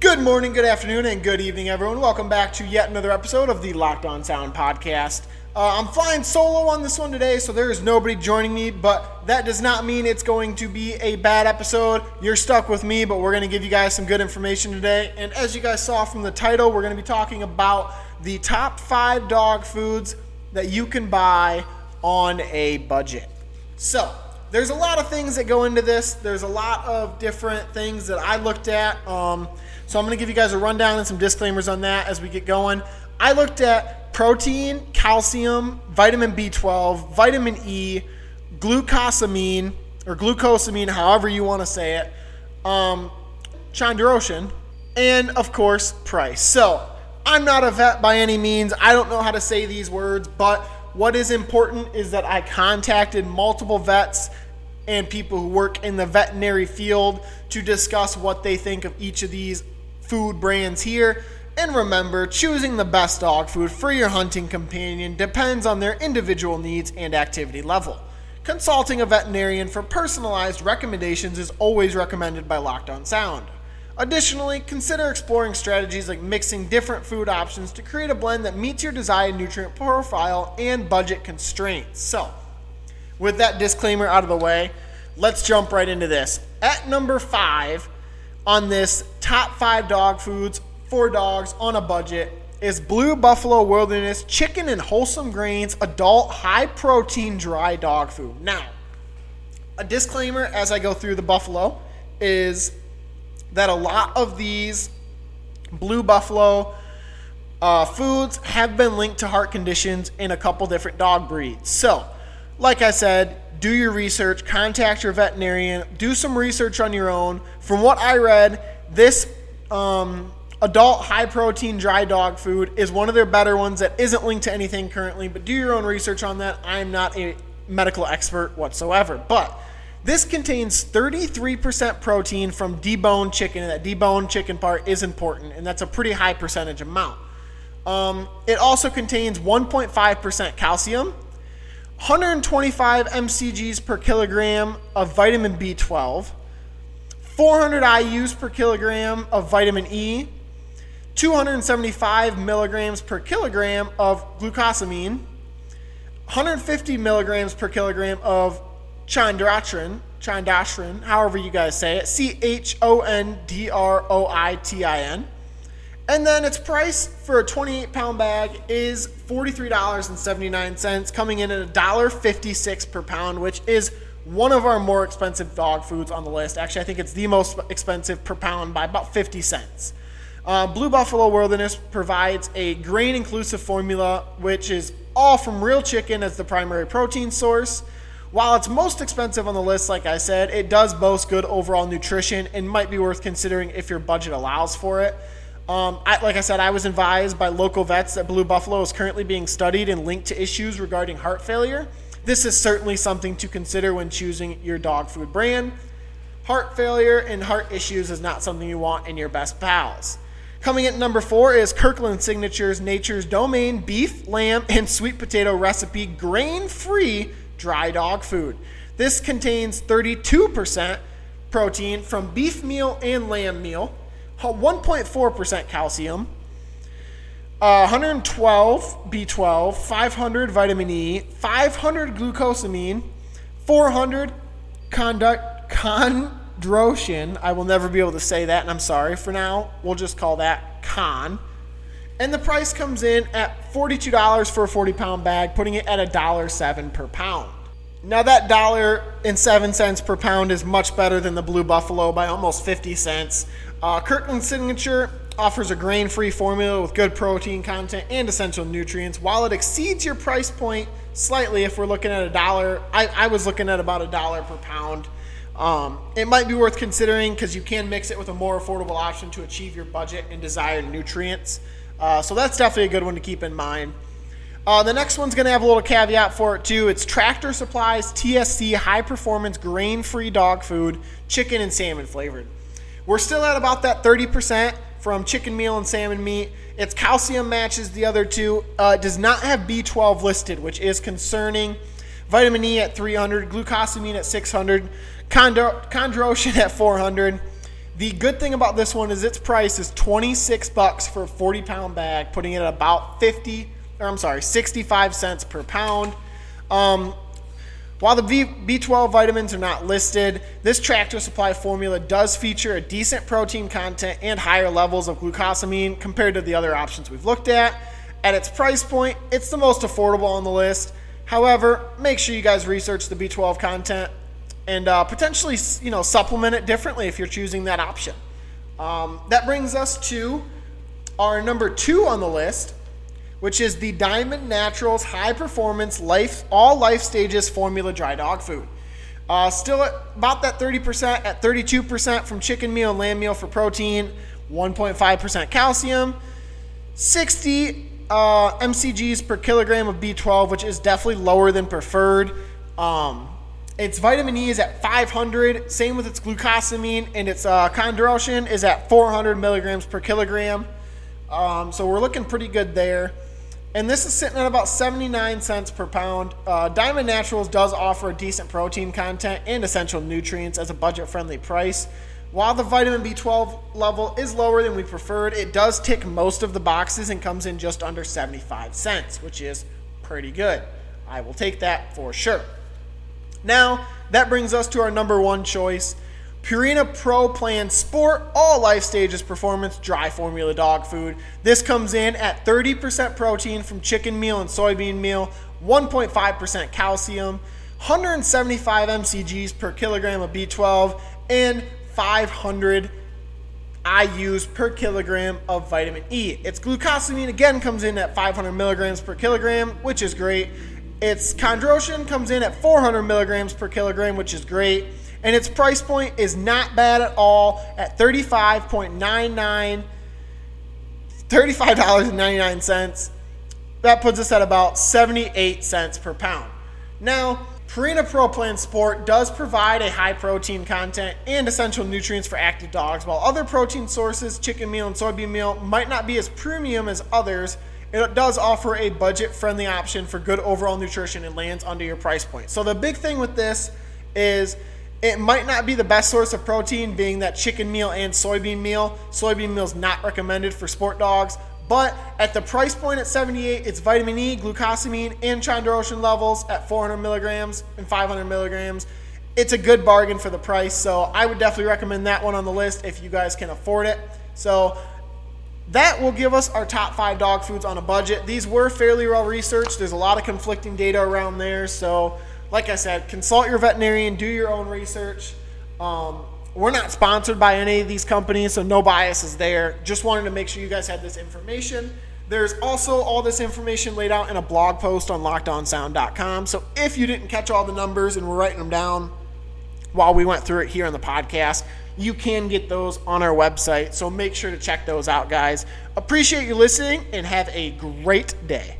Good morning, good afternoon, and good evening, everyone. Welcome back to yet another episode of the Locked On Sound podcast. Uh, I'm flying solo on this one today, so there is nobody joining me, but that does not mean it's going to be a bad episode. You're stuck with me, but we're going to give you guys some good information today. And as you guys saw from the title, we're going to be talking about the top five dog foods that you can buy on a budget. So, there's a lot of things that go into this. There's a lot of different things that I looked at. Um, so I'm going to give you guys a rundown and some disclaimers on that as we get going. I looked at protein, calcium, vitamin B12, vitamin E, glucosamine, or glucosamine, however you want to say it, um, and of course, price. So I'm not a vet by any means. I don't know how to say these words, but what is important is that I contacted multiple vets and people who work in the veterinary field to discuss what they think of each of these food brands here. And remember, choosing the best dog food for your hunting companion depends on their individual needs and activity level. Consulting a veterinarian for personalized recommendations is always recommended by Locked On Sound. Additionally, consider exploring strategies like mixing different food options to create a blend that meets your desired nutrient profile and budget constraints. So, with that disclaimer out of the way, let's jump right into this. At number five on this top five dog foods for dogs on a budget is Blue Buffalo Wilderness Chicken and Wholesome Grains Adult High Protein Dry Dog Food. Now, a disclaimer as I go through the Buffalo is that a lot of these Blue Buffalo uh, foods have been linked to heart conditions in a couple different dog breeds. So, like I said, do your research, contact your veterinarian, do some research on your own. From what I read, this um, adult high protein dry dog food is one of their better ones that isn't linked to anything currently, but do your own research on that. I'm not a medical expert whatsoever, but this contains 33% protein from deboned chicken, and that deboned chicken part is important, and that's a pretty high percentage amount. Um, it also contains 1.5% calcium, 125 mcgs per kilogram of vitamin B12, 400 IUs per kilogram of vitamin E, 275 milligrams per kilogram of glucosamine, 150 milligrams per kilogram of chondroitin, chondroitin, however you guys say it, C H O N D R O I T I N. And then its price for a 28 pound bag is $43.79, coming in at $1.56 per pound, which is one of our more expensive dog foods on the list. Actually, I think it's the most expensive per pound by about 50 cents. Uh, Blue Buffalo Wilderness provides a grain inclusive formula, which is all from real chicken as the primary protein source. While it's most expensive on the list, like I said, it does boast good overall nutrition and might be worth considering if your budget allows for it. Um, I, like I said, I was advised by local vets that Blue Buffalo is currently being studied and linked to issues regarding heart failure. This is certainly something to consider when choosing your dog food brand. Heart failure and heart issues is not something you want in your best pals. Coming at number four is Kirkland Signatures Nature's Domain Beef, Lamb, and Sweet Potato Recipe Grain Free Dry Dog Food. This contains 32% protein from beef meal and lamb meal 1.4% calcium, uh, 112 B12, 500 vitamin E, 500 glucosamine, 400 conduct chondroitin. I will never be able to say that, and I'm sorry. For now, we'll just call that con. And the price comes in at $42 for a 40 pound bag, putting it at $1.07 per pound. Now that dollar and seven cents per pound is much better than the Blue Buffalo by almost 50 cents. Uh, Kirkland Signature offers a grain-free formula with good protein content and essential nutrients. While it exceeds your price point slightly, if we're looking at a dollar, I, I was looking at about a dollar per pound. Um, it might be worth considering because you can mix it with a more affordable option to achieve your budget and desired nutrients. Uh, so that's definitely a good one to keep in mind. Uh, the next one's going to have a little caveat for it too. It's Tractor Supplies TSC High Performance Grain Free Dog Food, chicken and salmon flavored. We're still at about that 30% from chicken meal and salmon meat. Its calcium matches the other two. Uh, it does not have B12 listed, which is concerning. Vitamin E at 300, glucosamine at 600, chondroitin at 400. The good thing about this one is its price is 26 bucks for a 40 pound bag, putting it at about 50 or I'm sorry, 65 cents per pound. Um, while the B- 12 vitamins are not listed, this tractor supply formula does feature a decent protein content and higher levels of glucosamine compared to the other options we've looked at. At its price point, it's the most affordable on the list. However, make sure you guys research the B12 content and uh, potentially, you know, supplement it differently if you're choosing that option. Um, that brings us to our number two on the list, which is the Diamond Naturals High Performance Life All Life Stages Formula Dry Dog Food. Uh, still at about that 30% at 32% from chicken meal and lamb meal for protein, 1.5% calcium, 60 uh, mcgs per kilogram of B12, which is definitely lower than preferred. Um, its vitamin E is at 500, same with its glucosamine, and its uh, chondroitin is at 400 milligrams per kilogram. Um, so we're looking pretty good there and this is sitting at about 79 cents per pound. Uh, Diamond Naturals does offer a decent protein content and essential nutrients as a budget friendly price. While the vitamin B12 level is lower than we preferred, it does tick most of the boxes and comes in just under 75 cents, which is pretty good. I will take that for sure. Now, that brings us to our number one choice Purina Pro Plan Sport All Life Stages Performance Dry Formula Dog Food. This comes in at 30% protein from chicken meal and soybean meal, 1.5% calcium, 175 mcgs per kilogram of B12, and 500 IUs per kilogram of vitamin E. Its glucosamine again comes in at 500 milligrams per kilogram, which is great. Its chondroitin comes in at 400 milligrams per kilogram, which is great and its price point is not bad at all at $35.99 $35.99 that puts us at about 78 cents per pound now Purina Pro Plan Sport does provide a high protein content and essential nutrients for active dogs, while other protein sources, chicken meal and soybean meal, might not be as premium as others. It does offer a budget friendly option for good overall nutrition and lands under your price point. So, the big thing with this is it might not be the best source of protein, being that chicken meal and soybean meal. Soybean meal is not recommended for sport dogs, but at the price point at 78, it's vitamin E, glucosamine, and chondroitin levels at 400 milligrams and 500 milligrams. It's a good bargain for the price, so I would definitely recommend that one on the list if you guys can afford it. So that will give us our top five dog foods on a budget. These were fairly well researched. There's a lot of conflicting data around there, so like I said, consult your veterinarian, do your own research. Um, we're not sponsored by any of these companies, so no bias is there. Just wanted to make sure you guys had this information. There's also all this information laid out in a blog post on lockedonsound.com. So if you didn't catch all the numbers and we're writing them down while we went through it here on the podcast, you can get those on our website. So make sure to check those out, guys. Appreciate you listening and have a great day.